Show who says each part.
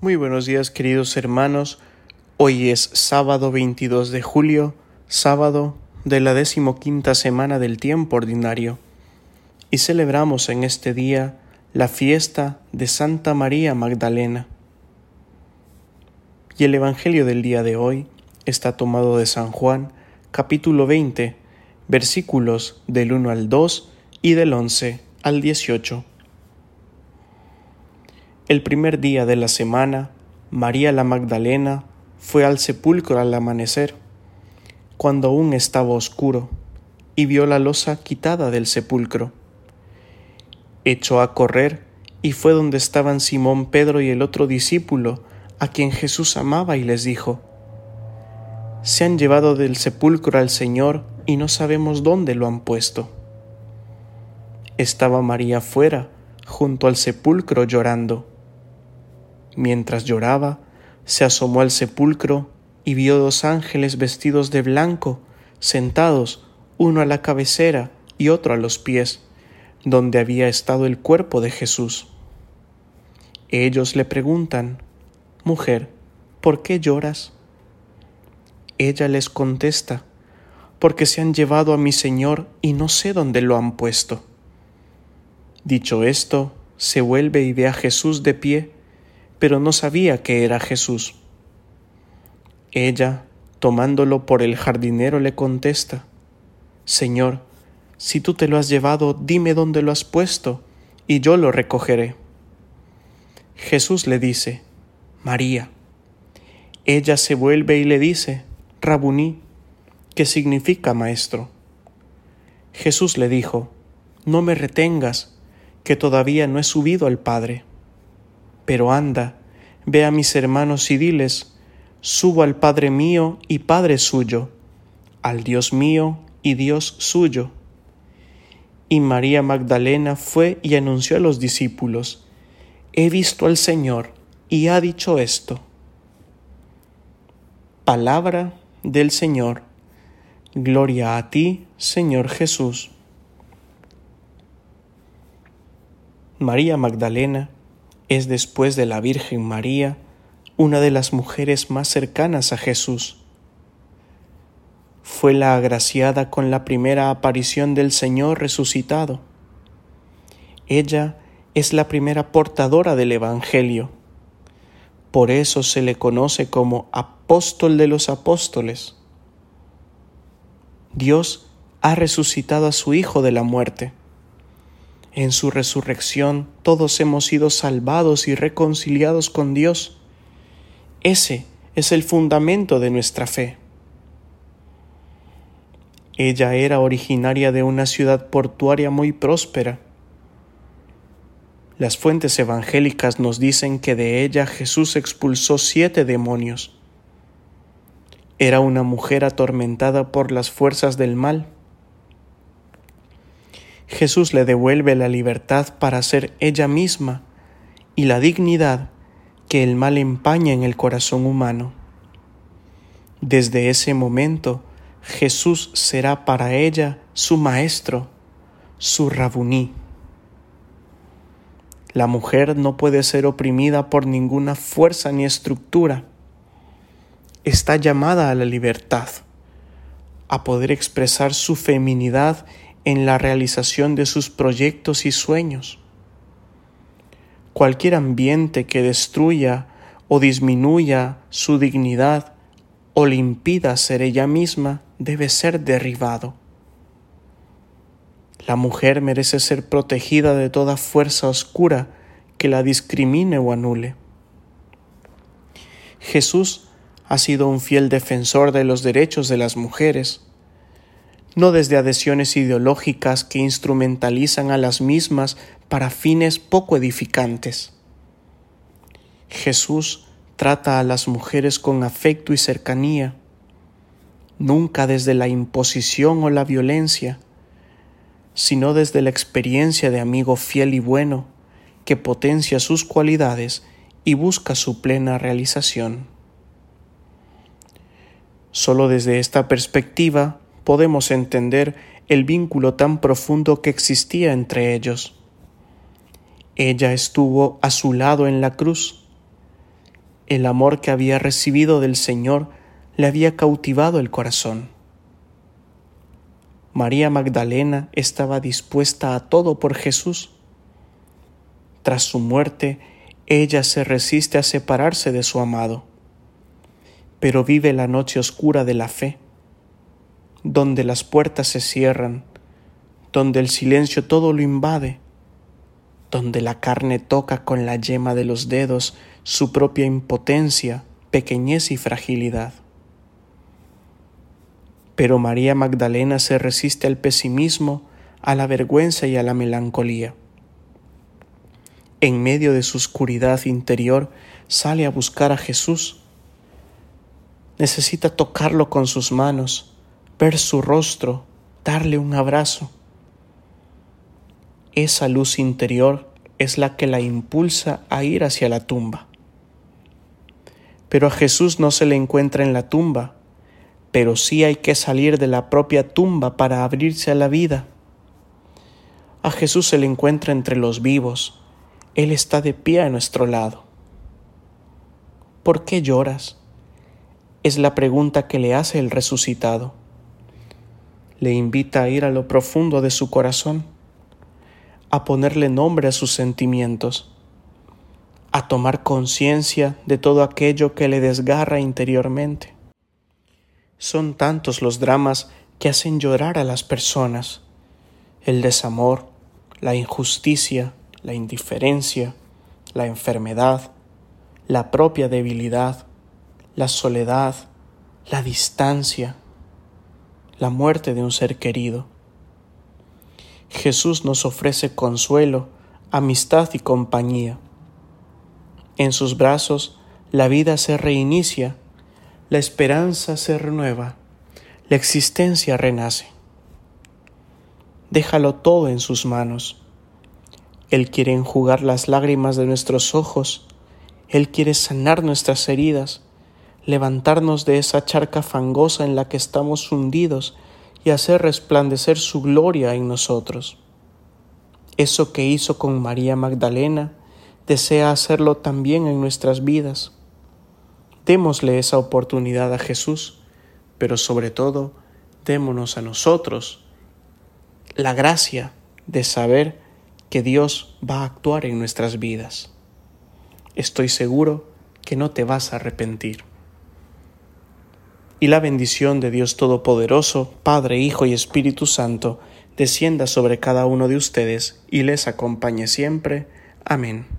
Speaker 1: Muy buenos días queridos hermanos. Hoy es sábado 22 de julio, sábado de la decimoquinta semana del tiempo ordinario, y celebramos en este día la fiesta de Santa María Magdalena. Y el Evangelio del día de hoy está tomado de San Juan, capítulo 20, versículos del 1 al 2 y del 11 al 18. El primer día de la semana, María la Magdalena fue al sepulcro al amanecer, cuando aún estaba oscuro, y vio la losa quitada del sepulcro. Echó a correr y fue donde estaban Simón Pedro y el otro discípulo, a quien Jesús amaba, y les dijo, Se han llevado del sepulcro al Señor y no sabemos dónde lo han puesto. Estaba María fuera, junto al sepulcro llorando. Mientras lloraba, se asomó al sepulcro y vio dos ángeles vestidos de blanco, sentados, uno a la cabecera y otro a los pies, donde había estado el cuerpo de Jesús. Ellos le preguntan, Mujer, ¿por qué lloras? Ella les contesta, porque se han llevado a mi Señor y no sé dónde lo han puesto. Dicho esto, se vuelve y ve a Jesús de pie, pero no sabía que era Jesús. Ella, tomándolo por el jardinero, le contesta, Señor, si tú te lo has llevado, dime dónde lo has puesto, y yo lo recogeré. Jesús le dice, María. Ella se vuelve y le dice, Rabuní, que significa maestro. Jesús le dijo, No me retengas, que todavía no he subido al Padre. Pero anda, ve a mis hermanos y diles, subo al Padre mío y Padre suyo, al Dios mío y Dios suyo. Y María Magdalena fue y anunció a los discípulos, he visto al Señor y ha dicho esto. Palabra del Señor. Gloria a ti, Señor Jesús. María Magdalena es después de la Virgen María una de las mujeres más cercanas a Jesús. Fue la agraciada con la primera aparición del Señor resucitado. Ella es la primera portadora del Evangelio. Por eso se le conoce como apóstol de los apóstoles. Dios ha resucitado a su Hijo de la muerte en su resurrección todos hemos sido salvados y reconciliados con Dios. Ese es el fundamento de nuestra fe. Ella era originaria de una ciudad portuaria muy próspera. Las fuentes evangélicas nos dicen que de ella Jesús expulsó siete demonios. Era una mujer atormentada por las fuerzas del mal Jesús le devuelve la libertad para ser ella misma y la dignidad que el mal empaña en el corazón humano. Desde ese momento, Jesús será para ella su maestro, su rabuní. La mujer no puede ser oprimida por ninguna fuerza ni estructura. Está llamada a la libertad, a poder expresar su feminidad en la realización de sus proyectos y sueños. Cualquier ambiente que destruya o disminuya su dignidad o le impida ser ella misma debe ser derribado. La mujer merece ser protegida de toda fuerza oscura que la discrimine o anule. Jesús ha sido un fiel defensor de los derechos de las mujeres, no desde adhesiones ideológicas que instrumentalizan a las mismas para fines poco edificantes. Jesús trata a las mujeres con afecto y cercanía, nunca desde la imposición o la violencia, sino desde la experiencia de amigo fiel y bueno que potencia sus cualidades y busca su plena realización. Solo desde esta perspectiva podemos entender el vínculo tan profundo que existía entre ellos. Ella estuvo a su lado en la cruz, El amor que había recibido del Señor le había cautivado el corazón. María Magdalena estaba dispuesta a todo por Jesús. Tras su muerte, ella se resiste a separarse de su amado, pero vive la noche oscura de la fe, donde las puertas se cierran, donde el silencio todo lo invade, donde la carne toca con la yema de los dedos su propia impotencia, pequeñez y fragilidad. Pero María Magdalena se resiste al pesimismo, a la vergüenza y a la melancolía. En medio de su oscuridad interior sale a buscar a Jesús. Necesita tocarlo con sus manos, ver su rostro, darle un abrazo. Esa luz interior es la que la impulsa a ir hacia la tumba. Pero a Jesús no se le encuentra en la tumba, pero sí hay que salir de la propia tumba para abrirse a la vida. A Jesús se le encuentra entre los vivos, Él está de pie a nuestro lado. ¿Por qué lloras? Es la pregunta que le hace el resucitado. Le invita a ir a lo profundo de su corazón, a ponerle nombre a sus sentimientos a tomar conciencia de todo aquello que le desgarra interiormente. Son tantos los dramas que hacen llorar a las personas, el desamor, la injusticia, la indiferencia, la enfermedad, la propia debilidad, la soledad, la distancia, la muerte de un ser querido. Jesús nos ofrece consuelo, amistad y compañía. En sus brazos la vida se reinicia, la esperanza se renueva, la existencia renace. Déjalo todo en sus manos. Él quiere enjugar las lágrimas de nuestros ojos, Él quiere sanar nuestras heridas, levantarnos de esa charca fangosa en la que estamos hundidos y hacer resplandecer su gloria en nosotros. Eso que hizo con María Magdalena, desea hacerlo también en nuestras vidas. Démosle esa oportunidad a Jesús, pero sobre todo, démonos a nosotros la gracia de saber que Dios va a actuar en nuestras vidas. Estoy seguro que no te vas a arrepentir. Y la bendición de Dios Todopoderoso, Padre, Hijo y Espíritu Santo, descienda sobre cada uno de ustedes y les acompañe siempre. Amén.